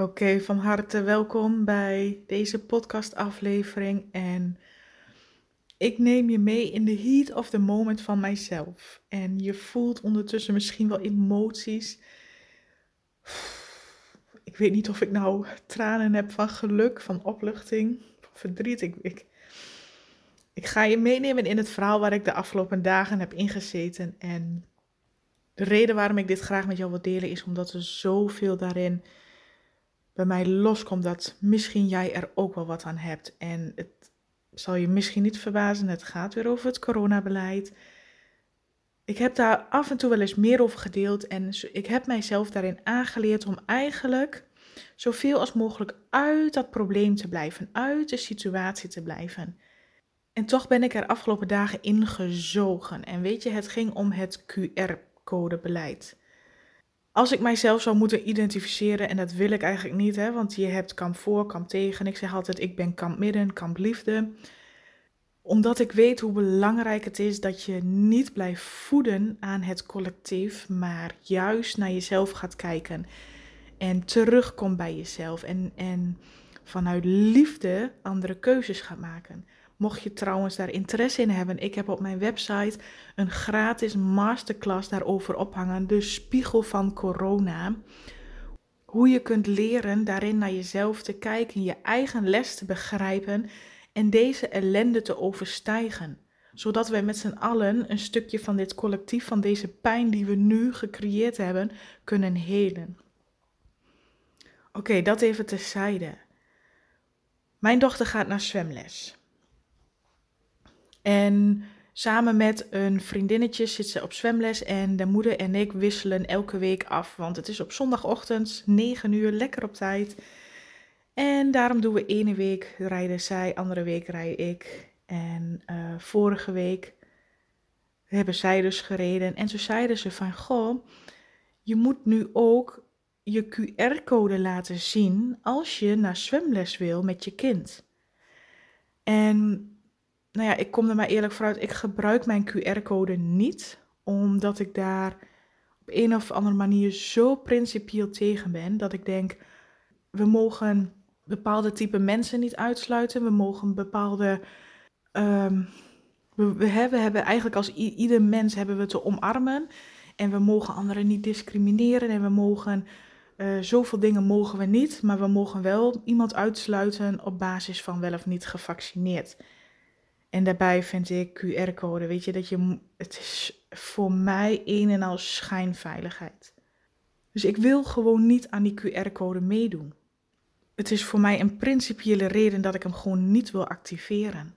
Oké, van harte welkom bij deze podcastaflevering. En ik neem je mee in de heat of the moment van mijzelf. En je voelt ondertussen misschien wel emoties. Ik weet niet of ik nou tranen heb van geluk, van opluchting, van verdriet. Ik, ik, ik ga je meenemen in het verhaal waar ik de afgelopen dagen heb ingezeten. En de reden waarom ik dit graag met jou wil delen is omdat er zoveel daarin bij mij loskomt dat misschien jij er ook wel wat aan hebt. En het zal je misschien niet verbazen, het gaat weer over het coronabeleid. Ik heb daar af en toe wel eens meer over gedeeld en ik heb mijzelf daarin aangeleerd om eigenlijk zoveel als mogelijk uit dat probleem te blijven, uit de situatie te blijven. En toch ben ik er afgelopen dagen ingezogen. En weet je, het ging om het QR-codebeleid. Als ik mijzelf zou moeten identificeren, en dat wil ik eigenlijk niet, hè, want je hebt kamp voor, kamp tegen. Ik zeg altijd, ik ben kamp midden, kamp liefde. Omdat ik weet hoe belangrijk het is dat je niet blijft voeden aan het collectief, maar juist naar jezelf gaat kijken. En terugkomt bij jezelf. En, en vanuit liefde andere keuzes gaat maken. Mocht je trouwens daar interesse in hebben, ik heb op mijn website een gratis masterclass daarover ophangen, de spiegel van corona. Hoe je kunt leren daarin naar jezelf te kijken, je eigen les te begrijpen en deze ellende te overstijgen. Zodat wij met z'n allen een stukje van dit collectief, van deze pijn die we nu gecreëerd hebben, kunnen helen. Oké, dat even terzijde. Mijn dochter gaat naar zwemles. En samen met een vriendinnetje zit ze op zwemles en de moeder en ik wisselen elke week af. Want het is op zondagochtend, 9 uur, lekker op tijd. En daarom doen we ene week rijden zij, andere week rij ik. En uh, vorige week hebben zij dus gereden. En toen zeiden ze van, goh, je moet nu ook je QR-code laten zien als je naar zwemles wil met je kind. En nou ja, ik kom er maar eerlijk vooruit. Ik gebruik mijn QR-code niet, omdat ik daar op een of andere manier zo principieel tegen ben dat ik denk: we mogen bepaalde type mensen niet uitsluiten. We mogen bepaalde. Um, we, hebben, hebben eigenlijk als ieder mens hebben we te omarmen. En we mogen anderen niet discrimineren. En we mogen. Uh, zoveel dingen mogen we niet, maar we mogen wel iemand uitsluiten op basis van wel of niet gevaccineerd. En daarbij vind ik QR-code, weet je, dat je, het is voor mij een en al schijnveiligheid. Dus ik wil gewoon niet aan die QR-code meedoen. Het is voor mij een principiële reden dat ik hem gewoon niet wil activeren.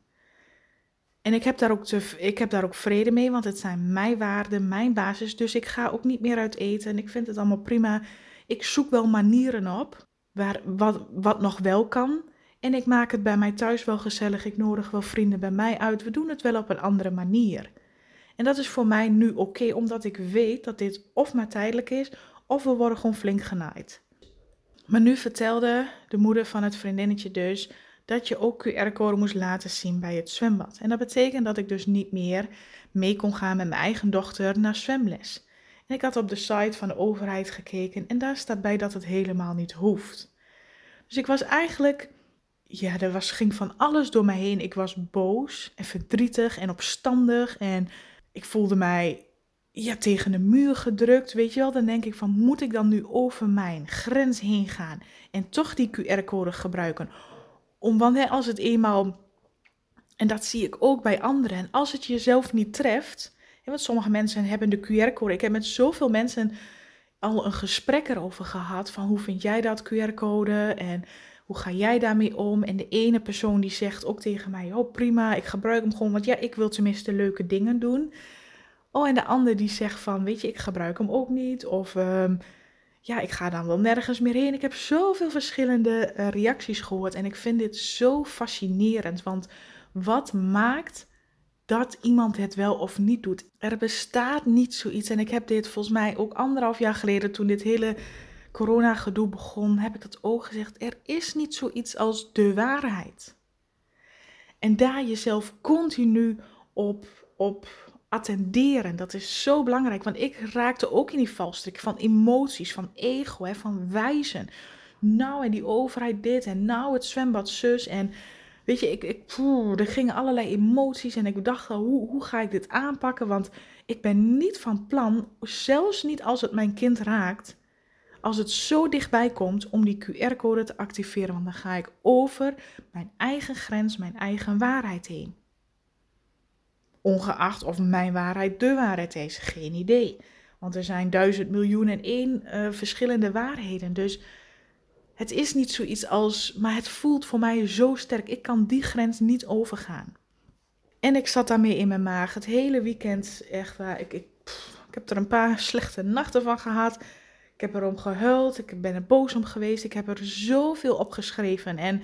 En ik heb daar ook, te, ik heb daar ook vrede mee, want het zijn mijn waarden, mijn basis. Dus ik ga ook niet meer uit eten en ik vind het allemaal prima. Ik zoek wel manieren op waar, wat, wat nog wel kan. En ik maak het bij mij thuis wel gezellig. Ik nodig wel vrienden bij mij uit. We doen het wel op een andere manier. En dat is voor mij nu oké, omdat ik weet dat dit of maar tijdelijk is, of we worden gewoon flink genaaid. Maar nu vertelde de moeder van het vriendinnetje dus dat je ook QR-code moest laten zien bij het zwembad. En dat betekent dat ik dus niet meer mee kon gaan met mijn eigen dochter naar zwemles. En ik had op de site van de overheid gekeken en daar staat bij dat het helemaal niet hoeft. Dus ik was eigenlijk ja, er was, ging van alles door mij heen. Ik was boos en verdrietig en opstandig. En ik voelde mij ja, tegen de muur gedrukt. Weet je wel, dan denk ik van, moet ik dan nu over mijn grens heen gaan en toch die QR-code gebruiken? Om, als het eenmaal, en dat zie ik ook bij anderen, en als het jezelf niet treft, want sommige mensen hebben de QR-code. Ik heb met zoveel mensen al een gesprek erover gehad van hoe vind jij dat QR-code en hoe ga jij daarmee om? En de ene persoon die zegt ook tegen mij: Oh, prima, ik gebruik hem gewoon, want ja, ik wil tenminste leuke dingen doen. Oh, en de ander die zegt van: Weet je, ik gebruik hem ook niet. Of ehm, ja, ik ga dan wel nergens meer heen. Ik heb zoveel verschillende eh, reacties gehoord en ik vind dit zo fascinerend. Want wat maakt dat iemand het wel of niet doet? Er bestaat niet zoiets. En ik heb dit volgens mij ook anderhalf jaar geleden, toen dit hele corona-gedoe begon, heb ik dat ook gezegd. Er is niet zoiets als de waarheid. En daar jezelf continu op, op attenderen, dat is zo belangrijk. Want ik raakte ook in die valstrik van emoties, van ego, hè, van wijzen. nou en die overheid dit en nou het zwembad zus en weet je, ik, ik, er gingen allerlei emoties en ik dacht hoe, hoe ga ik dit aanpakken? Want ik ben niet van plan, zelfs niet als het mijn kind raakt, als het zo dichtbij komt om die QR-code te activeren, want dan ga ik over mijn eigen grens, mijn eigen waarheid heen. Ongeacht of mijn waarheid de waarheid is, geen idee. Want er zijn duizend miljoen en één uh, verschillende waarheden. Dus het is niet zoiets als, maar het voelt voor mij zo sterk. Ik kan die grens niet overgaan. En ik zat daarmee in mijn maag het hele weekend. Echt waar. Ik, ik, ik heb er een paar slechte nachten van gehad. Ik heb erom gehuild. Ik ben er boos om geweest. Ik heb er zoveel op geschreven. En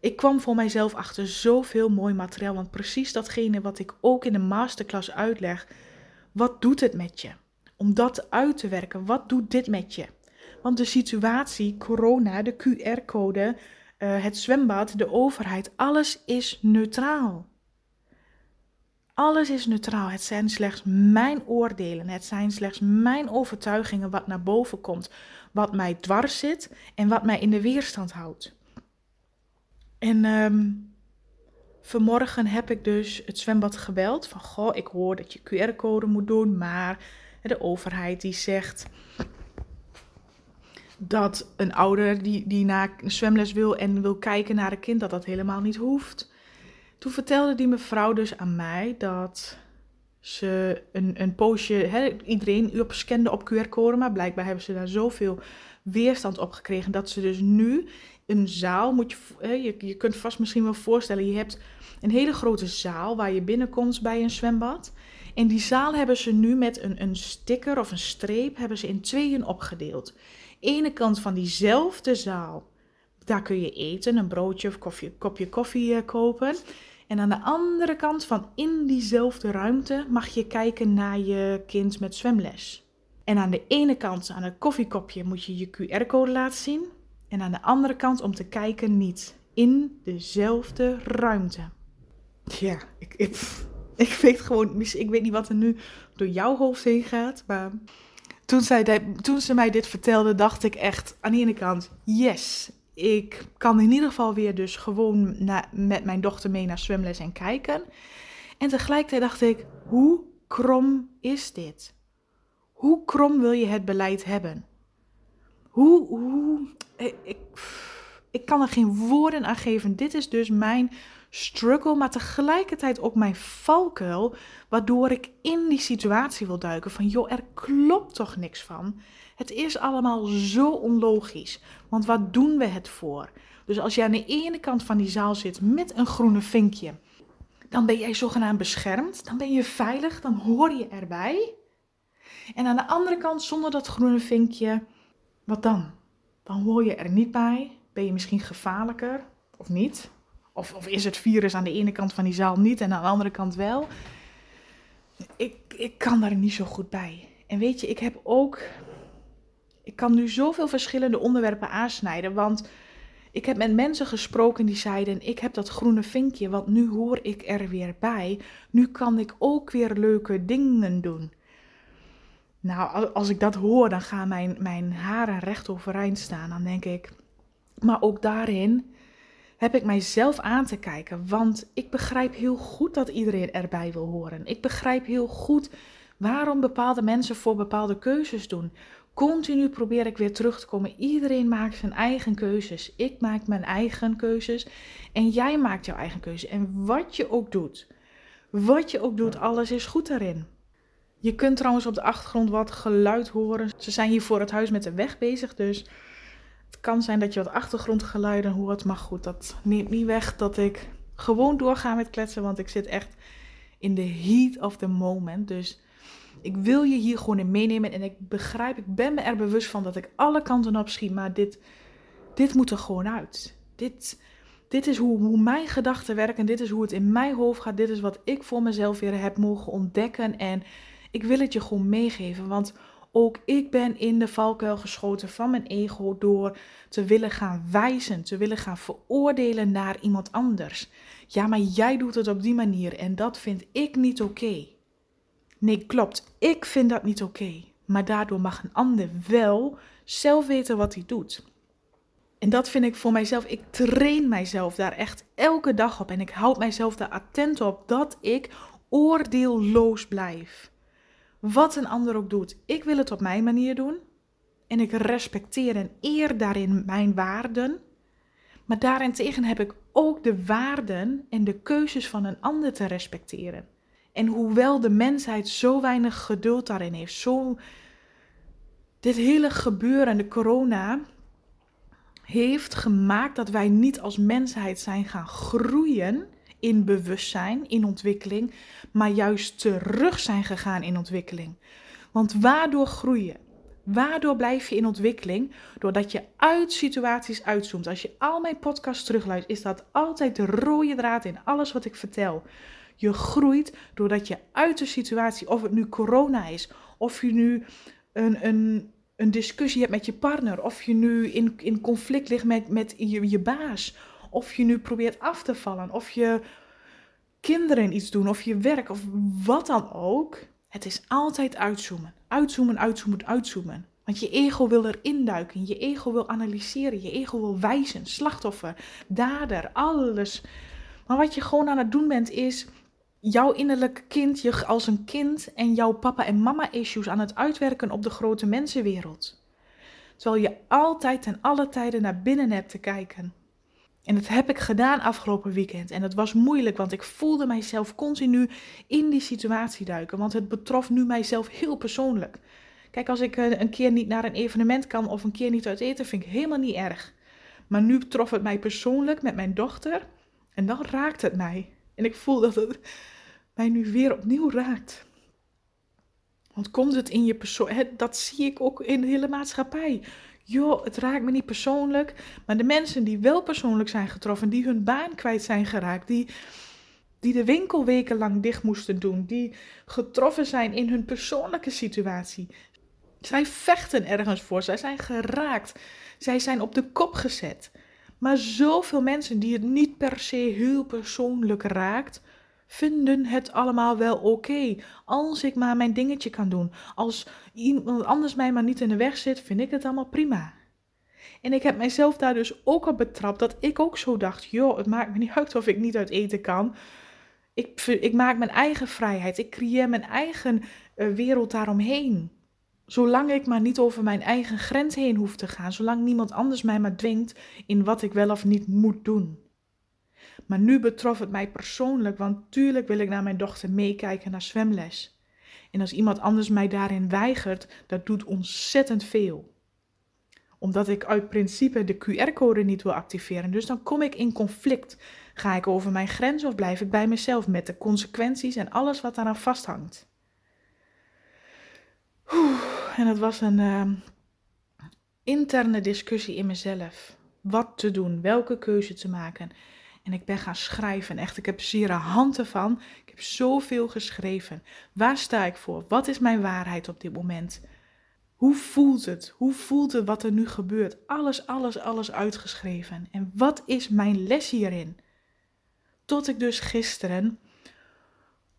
ik kwam voor mijzelf achter zoveel mooi materiaal. Want precies datgene wat ik ook in de masterclass uitleg. Wat doet het met je? Om dat uit te werken. Wat doet dit met je? Want de situatie, corona, de QR-code, uh, het zwembad, de overheid, alles is neutraal. Alles is neutraal. Het zijn slechts mijn oordelen. Het zijn slechts mijn overtuigingen wat naar boven komt. Wat mij dwars zit en wat mij in de weerstand houdt. En um, vanmorgen heb ik dus het zwembad gebeld. Van goh, ik hoor dat je QR-code moet doen. Maar de overheid die zegt dat een ouder die, die naar een zwemles wil en wil kijken naar een kind, dat dat helemaal niet hoeft. Toen vertelde die mevrouw dus aan mij dat ze een, een poosje, iedereen op scande op QR-code, maar blijkbaar hebben ze daar zoveel weerstand op gekregen dat ze dus nu een zaal, moet je, hè, je, je kunt vast misschien wel voorstellen, je hebt een hele grote zaal waar je binnenkomt bij een zwembad. En die zaal hebben ze nu met een, een sticker of een streep hebben ze in tweeën opgedeeld. Ene kant van diezelfde zaal, daar kun je eten, een broodje of koffie, kopje koffie uh, kopen. En aan de andere kant van in diezelfde ruimte mag je kijken naar je kind met zwemles. En aan de ene kant, aan het koffiekopje, moet je je QR-code laten zien. En aan de andere kant om te kijken niet. In dezelfde ruimte. Ja, ik, ik, ik weet gewoon, ik weet niet wat er nu door jouw hoofd heen gaat. Maar toen, zij, toen ze mij dit vertelde, dacht ik echt aan de ene kant, yes, ik kan in ieder geval weer dus gewoon met mijn dochter mee naar zwemles en kijken. En tegelijkertijd dacht ik, hoe krom is dit? Hoe krom wil je het beleid hebben? Hoe, hoe, ik, ik kan er geen woorden aan geven. Dit is dus mijn struggle, maar tegelijkertijd ook mijn valkuil, waardoor ik in die situatie wil duiken van, joh, er klopt toch niks van. Het is allemaal zo onlogisch, want wat doen we het voor? Dus als jij aan de ene kant van die zaal zit met een groene vinkje, dan ben jij zogenaamd beschermd, dan ben je veilig, dan hoor je erbij. En aan de andere kant, zonder dat groene vinkje, wat dan? Dan hoor je er niet bij, ben je misschien gevaarlijker of niet? Of, of is het virus aan de ene kant van die zaal niet en aan de andere kant wel? Ik, ik kan daar niet zo goed bij. En weet je, ik heb ook. Ik kan nu zoveel verschillende onderwerpen aansnijden. Want ik heb met mensen gesproken die zeiden: Ik heb dat groene vinkje, want nu hoor ik er weer bij. Nu kan ik ook weer leuke dingen doen. Nou, als ik dat hoor, dan gaan mijn, mijn haren recht overeind staan. Dan denk ik. Maar ook daarin heb ik mijzelf aan te kijken. Want ik begrijp heel goed dat iedereen erbij wil horen. Ik begrijp heel goed waarom bepaalde mensen voor bepaalde keuzes doen. Continu probeer ik weer terug te komen. Iedereen maakt zijn eigen keuzes. Ik maak mijn eigen keuzes. En jij maakt jouw eigen keuze. En wat je ook doet, wat je ook doet, alles is goed daarin. Je kunt trouwens op de achtergrond wat geluid horen. Ze zijn hier voor het huis met de weg bezig, dus het kan zijn dat je wat achtergrondgeluiden hoort, maar goed, dat neemt niet weg dat ik gewoon doorga met kletsen, want ik zit echt in de heat of the moment. Dus ik wil je hier gewoon in meenemen en ik begrijp, ik ben me er bewust van dat ik alle kanten op schiet, maar dit, dit moet er gewoon uit. Dit, dit is hoe, hoe mijn gedachten werken, dit is hoe het in mijn hoofd gaat, dit is wat ik voor mezelf weer heb mogen ontdekken en ik wil het je gewoon meegeven, want ook ik ben in de valkuil geschoten van mijn ego door te willen gaan wijzen, te willen gaan veroordelen naar iemand anders. Ja, maar jij doet het op die manier en dat vind ik niet oké. Nee, klopt, ik vind dat niet oké. Maar daardoor mag een ander wel zelf weten wat hij doet. En dat vind ik voor mijzelf. Ik train mijzelf daar echt elke dag op. En ik houd mijzelf daar attent op dat ik oordeelloos blijf. Wat een ander ook doet. Ik wil het op mijn manier doen. En ik respecteer en eer daarin mijn waarden. Maar daarentegen heb ik ook de waarden en de keuzes van een ander te respecteren. En hoewel de mensheid zo weinig geduld daarin heeft, zo dit hele gebeuren, de corona, heeft gemaakt dat wij niet als mensheid zijn gaan groeien in bewustzijn, in ontwikkeling, maar juist terug zijn gegaan in ontwikkeling. Want waardoor groeien? Waardoor blijf je in ontwikkeling? Doordat je uit situaties uitzoomt. Als je al mijn podcasts terugluistert, is dat altijd de rode draad in alles wat ik vertel. Je groeit doordat je uit de situatie, of het nu corona is, of je nu een, een, een discussie hebt met je partner, of je nu in, in conflict ligt met, met je, je baas, of je nu probeert af te vallen, of je kinderen iets doen, of je werk, of wat dan ook. Het is altijd uitzoomen. Uitzoomen, uitzoomen, uitzoomen. Want je ego wil erin duiken, je ego wil analyseren, je ego wil wijzen, slachtoffer, dader, alles. Maar wat je gewoon aan het doen bent is jouw innerlijke kind je als een kind en jouw papa en mama issues aan het uitwerken op de grote mensenwereld. Terwijl je altijd en alle tijden naar binnen hebt te kijken. En dat heb ik gedaan afgelopen weekend. En dat was moeilijk, want ik voelde mijzelf continu in die situatie duiken. Want het betrof nu mijzelf heel persoonlijk. Kijk, als ik eh, een keer niet naar een evenement kan of een keer niet uit eten, vind ik helemaal niet erg. Maar nu trof het mij persoonlijk met mijn dochter. En dan raakt het mij. En ik voel dat het mij nu weer opnieuw raakt. Want komt het in je persoon, dat zie ik ook in de hele maatschappij joh, het raakt me niet persoonlijk. Maar de mensen die wel persoonlijk zijn getroffen, die hun baan kwijt zijn geraakt, die, die de winkel wekenlang dicht moesten doen, die getroffen zijn in hun persoonlijke situatie. Zij vechten ergens voor, zij zijn geraakt, zij zijn op de kop gezet. Maar zoveel mensen die het niet per se heel persoonlijk raakt, vinden het allemaal wel oké. Als ik maar mijn dingetje kan doen. Als iemand anders mij maar niet in de weg zit, vind ik het allemaal prima. En ik heb mijzelf daar dus ook op betrapt dat ik ook zo dacht: joh, het maakt me niet uit of ik niet uit eten kan. Ik, ik maak mijn eigen vrijheid. Ik creëer mijn eigen uh, wereld daaromheen. Zolang ik maar niet over mijn eigen grens heen hoef te gaan. Zolang niemand anders mij maar dwingt in wat ik wel of niet moet doen. Maar nu betrof het mij persoonlijk, want tuurlijk wil ik naar mijn dochter meekijken naar zwemles. En als iemand anders mij daarin weigert, dat doet ontzettend veel. Omdat ik uit principe de QR-code niet wil activeren. Dus dan kom ik in conflict. Ga ik over mijn grens of blijf ik bij mezelf met de consequenties en alles wat daaraan vasthangt? en het was een uh, interne discussie in mezelf. Wat te doen, welke keuze te maken. En ik ben gaan schrijven. Echt, ik heb zere handen van. Ik heb zoveel geschreven. Waar sta ik voor? Wat is mijn waarheid op dit moment? Hoe voelt het? Hoe voelt het wat er nu gebeurt? Alles, alles, alles uitgeschreven. En wat is mijn les hierin? Tot ik dus gisteren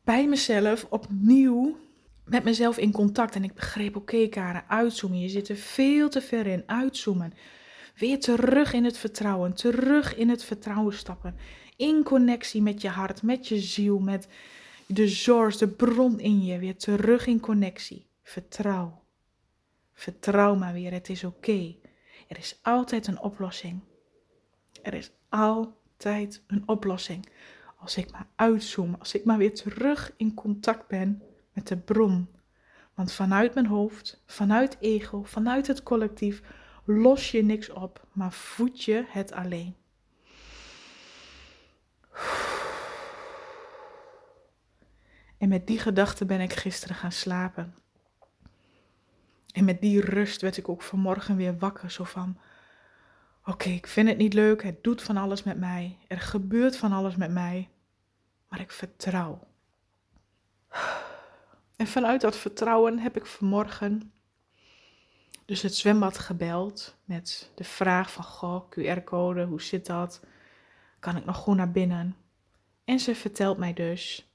bij mezelf opnieuw met mezelf in contact. En ik begreep, oké Karen, uitzoomen. Je zit er veel te ver in. Uitzoomen. Weer terug in het vertrouwen, terug in het vertrouwen stappen. In connectie met je hart, met je ziel, met de zorg, de bron in je. Weer terug in connectie. Vertrouw. Vertrouw maar weer, het is oké. Er is altijd een oplossing. Er is altijd een oplossing. Als ik maar uitzoom, als ik maar weer terug in contact ben met de bron. Want vanuit mijn hoofd, vanuit ego, vanuit het collectief los je niks op, maar voed je het alleen. En met die gedachte ben ik gisteren gaan slapen. En met die rust werd ik ook vanmorgen weer wakker, zo van: Oké, ik vind het niet leuk, het doet van alles met mij, er gebeurt van alles met mij, maar ik vertrouw. En vanuit dat vertrouwen heb ik vanmorgen dus het zwembad gebeld met de vraag van, goh, QR-code, hoe zit dat? Kan ik nog goed naar binnen? En ze vertelt mij dus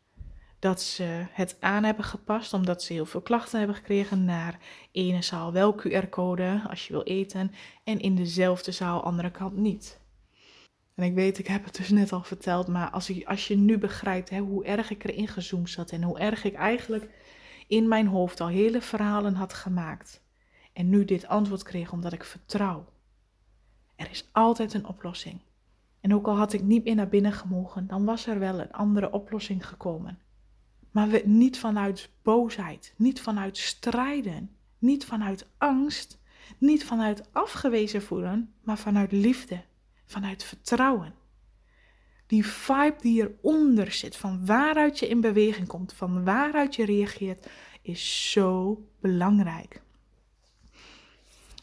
dat ze het aan hebben gepast, omdat ze heel veel klachten hebben gekregen. Naar ene zaal wel QR-code als je wil eten en in dezelfde zaal andere kant niet. En ik weet, ik heb het dus net al verteld, maar als je, als je nu begrijpt hè, hoe erg ik erin gezoomd zat en hoe erg ik eigenlijk in mijn hoofd al hele verhalen had gemaakt. En nu dit antwoord kreeg omdat ik vertrouw. Er is altijd een oplossing. En ook al had ik niet meer naar binnen gemogen, dan was er wel een andere oplossing gekomen. Maar niet vanuit boosheid, niet vanuit strijden, niet vanuit angst, niet vanuit afgewezen voelen, maar vanuit liefde, vanuit vertrouwen. Die vibe die eronder zit, van waaruit je in beweging komt, van waaruit je reageert, is zo belangrijk.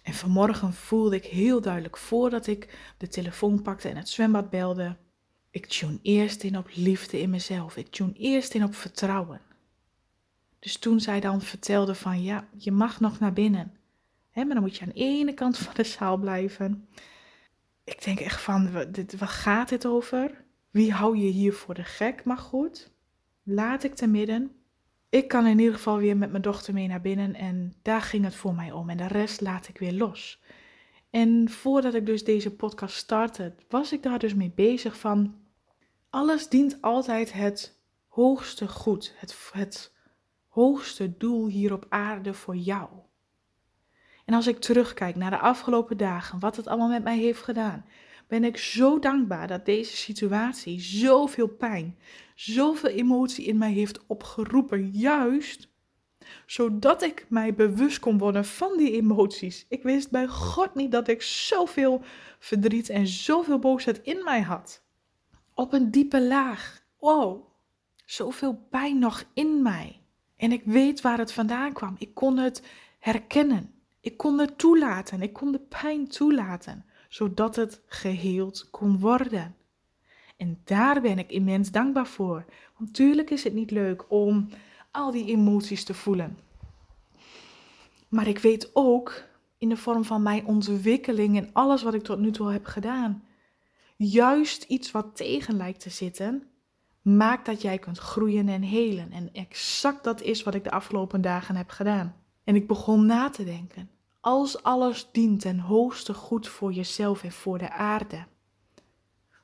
En vanmorgen voelde ik heel duidelijk voordat ik de telefoon pakte en het zwembad belde. Ik tune eerst in op liefde in mezelf. Ik tune eerst in op vertrouwen. Dus toen zij dan vertelde van ja, je mag nog naar binnen. Hè, maar dan moet je aan de ene kant van de zaal blijven. Ik denk echt van, wat gaat dit over? Wie hou je hier voor de gek? Maar goed, laat ik te midden. Ik kan in ieder geval weer met mijn dochter mee naar binnen en daar ging het voor mij om. En de rest laat ik weer los. En voordat ik dus deze podcast startte, was ik daar dus mee bezig van, alles dient altijd het hoogste goed, het, het hoogste doel hier op aarde voor jou. En als ik terugkijk naar de afgelopen dagen, wat het allemaal met mij heeft gedaan, ben ik zo dankbaar dat deze situatie zoveel pijn, zoveel emotie in mij heeft opgeroepen, juist zodat ik mij bewust kon worden van die emoties. Ik wist bij God niet dat ik zoveel verdriet en zoveel boosheid in mij had. Op een diepe laag. Wow, zoveel pijn nog in mij. En ik weet waar het vandaan kwam. Ik kon het herkennen. Ik kon het toelaten. Ik kon de pijn toelaten zodat het geheeld kon worden. En daar ben ik immens dankbaar voor. Want tuurlijk is het niet leuk om al die emoties te voelen. Maar ik weet ook in de vorm van mijn ontwikkeling en alles wat ik tot nu toe heb gedaan, juist iets wat tegen lijkt te zitten, maakt dat jij kunt groeien en helen. En exact dat is wat ik de afgelopen dagen heb gedaan. En ik begon na te denken als alles dient ten hoogste goed voor jezelf en voor de aarde?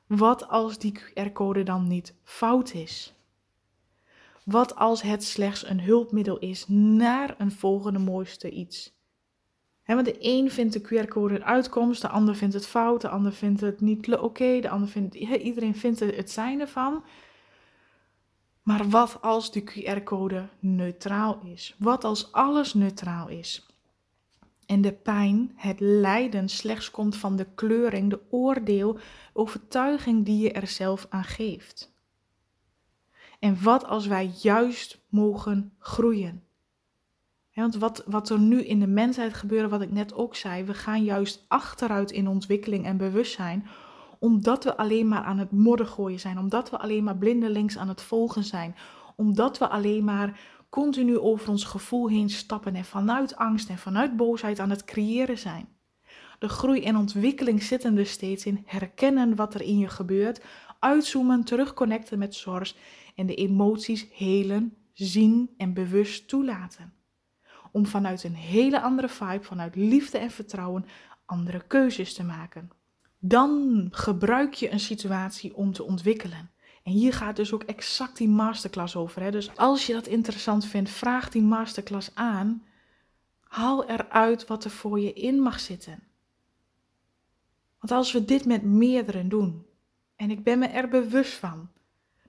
Wat als die QR-code dan niet fout is? Wat als het slechts een hulpmiddel is naar een volgende mooiste iets? want de een vindt de QR-code een uitkomst, de ander vindt het fout, de ander vindt het niet oké, de ander vindt, iedereen vindt het zijn ervan. Maar wat als de QR-code neutraal is? Wat als alles neutraal is? En de pijn, het lijden slechts komt van de kleuring, de oordeel, overtuiging die je er zelf aan geeft. En wat als wij juist mogen groeien? want wat, wat er nu in de mensheid gebeurt, wat ik net ook zei, we gaan juist achteruit in ontwikkeling en bewustzijn, omdat we alleen maar aan het modder gooien zijn, omdat we alleen maar blindelings aan het volgen zijn, omdat we alleen maar continu over ons gevoel heen stappen en vanuit angst en vanuit boosheid aan het creëren zijn. De groei en ontwikkeling zitten er steeds in herkennen wat er in je gebeurt, uitzoomen, terugconnecten met source en de emoties helen, zien en bewust toelaten. Om vanuit een hele andere vibe, vanuit liefde en vertrouwen, andere keuzes te maken. Dan gebruik je een situatie om te ontwikkelen. En hier gaat dus ook exact die masterclass over. Hè? Dus als je dat interessant vindt, vraag die masterclass aan. Haal eruit wat er voor je in mag zitten. Want als we dit met meerdere doen, en ik ben me er bewust van,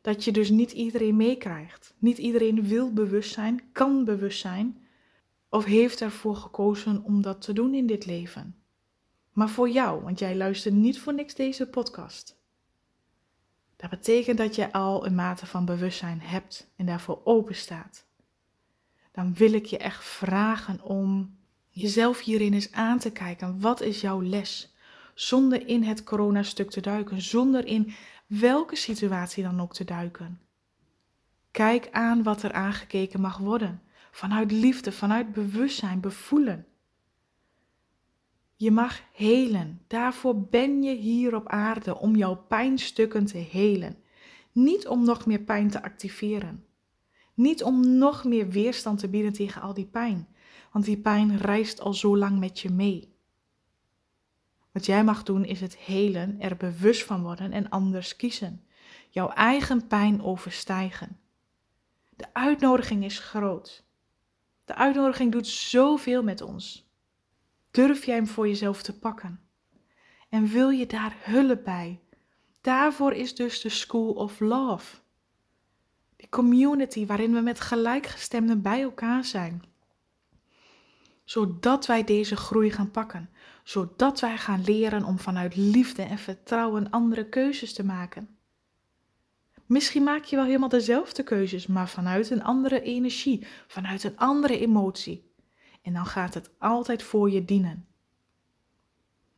dat je dus niet iedereen meekrijgt. Niet iedereen wil bewust zijn, kan bewust zijn, of heeft ervoor gekozen om dat te doen in dit leven. Maar voor jou, want jij luistert niet voor niks deze podcast. Dat betekent dat je al een mate van bewustzijn hebt en daarvoor open staat. Dan wil ik je echt vragen om jezelf hierin eens aan te kijken. Wat is jouw les? Zonder in het coronastuk te duiken, zonder in welke situatie dan ook te duiken. Kijk aan wat er aangekeken mag worden. Vanuit liefde, vanuit bewustzijn, bevoelen. Je mag helen. Daarvoor ben je hier op aarde om jouw pijnstukken te helen. Niet om nog meer pijn te activeren. Niet om nog meer weerstand te bieden tegen al die pijn, want die pijn reist al zo lang met je mee. Wat jij mag doen is het helen, er bewust van worden en anders kiezen. Jouw eigen pijn overstijgen. De uitnodiging is groot. De uitnodiging doet zoveel met ons. Durf jij hem voor jezelf te pakken? En wil je daar hulp bij? Daarvoor is dus de School of Love. Die community waarin we met gelijkgestemden bij elkaar zijn. Zodat wij deze groei gaan pakken. Zodat wij gaan leren om vanuit liefde en vertrouwen andere keuzes te maken. Misschien maak je wel helemaal dezelfde keuzes, maar vanuit een andere energie, vanuit een andere emotie. En dan gaat het altijd voor je dienen.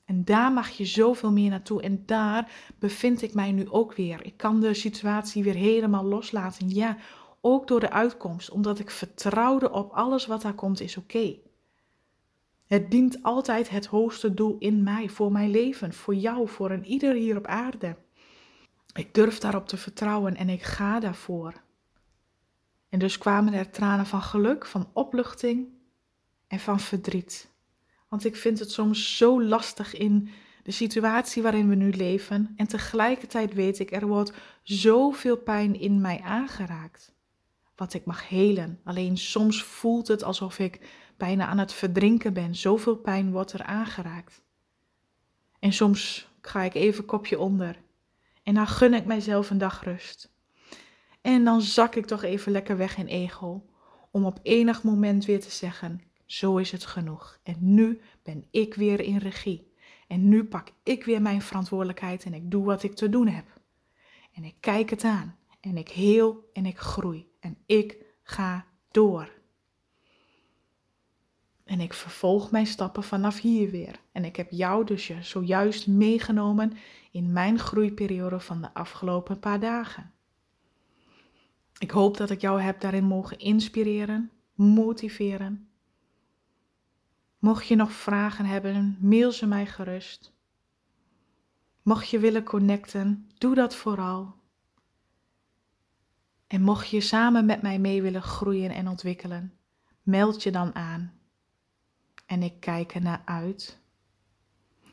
En daar mag je zoveel meer naartoe. En daar bevind ik mij nu ook weer. Ik kan de situatie weer helemaal loslaten. Ja, ook door de uitkomst, omdat ik vertrouwde op alles wat daar komt, is oké. Het dient altijd het hoogste doel in mij, voor mijn leven, voor jou, voor een ieder hier op aarde. Ik durf daarop te vertrouwen en ik ga daarvoor. En dus kwamen er tranen van geluk, van opluchting van verdriet. Want ik vind het soms zo lastig in de situatie waarin we nu leven. En tegelijkertijd weet ik, er wordt zoveel pijn in mij aangeraakt. Wat ik mag helen. Alleen soms voelt het alsof ik bijna aan het verdrinken ben. Zoveel pijn wordt er aangeraakt. En soms ga ik even kopje onder. En dan gun ik mijzelf een dag rust. En dan zak ik toch even lekker weg in ego. Om op enig moment weer te zeggen: zo is het genoeg. En nu ben ik weer in regie. En nu pak ik weer mijn verantwoordelijkheid en ik doe wat ik te doen heb. En ik kijk het aan. En ik heel en ik groei. En ik ga door. En ik vervolg mijn stappen vanaf hier weer. En ik heb jou dus zojuist meegenomen in mijn groeiperiode van de afgelopen paar dagen. Ik hoop dat ik jou heb daarin mogen inspireren, motiveren Mocht je nog vragen hebben, mail ze mij gerust. Mocht je willen connecten, doe dat vooral. En mocht je samen met mij mee willen groeien en ontwikkelen, meld je dan aan. En ik kijk er naar uit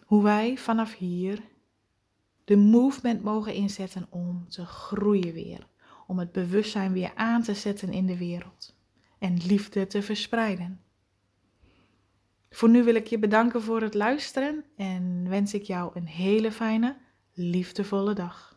hoe wij vanaf hier de movement mogen inzetten om te groeien weer. Om het bewustzijn weer aan te zetten in de wereld en liefde te verspreiden. Voor nu wil ik je bedanken voor het luisteren en wens ik jou een hele fijne, liefdevolle dag.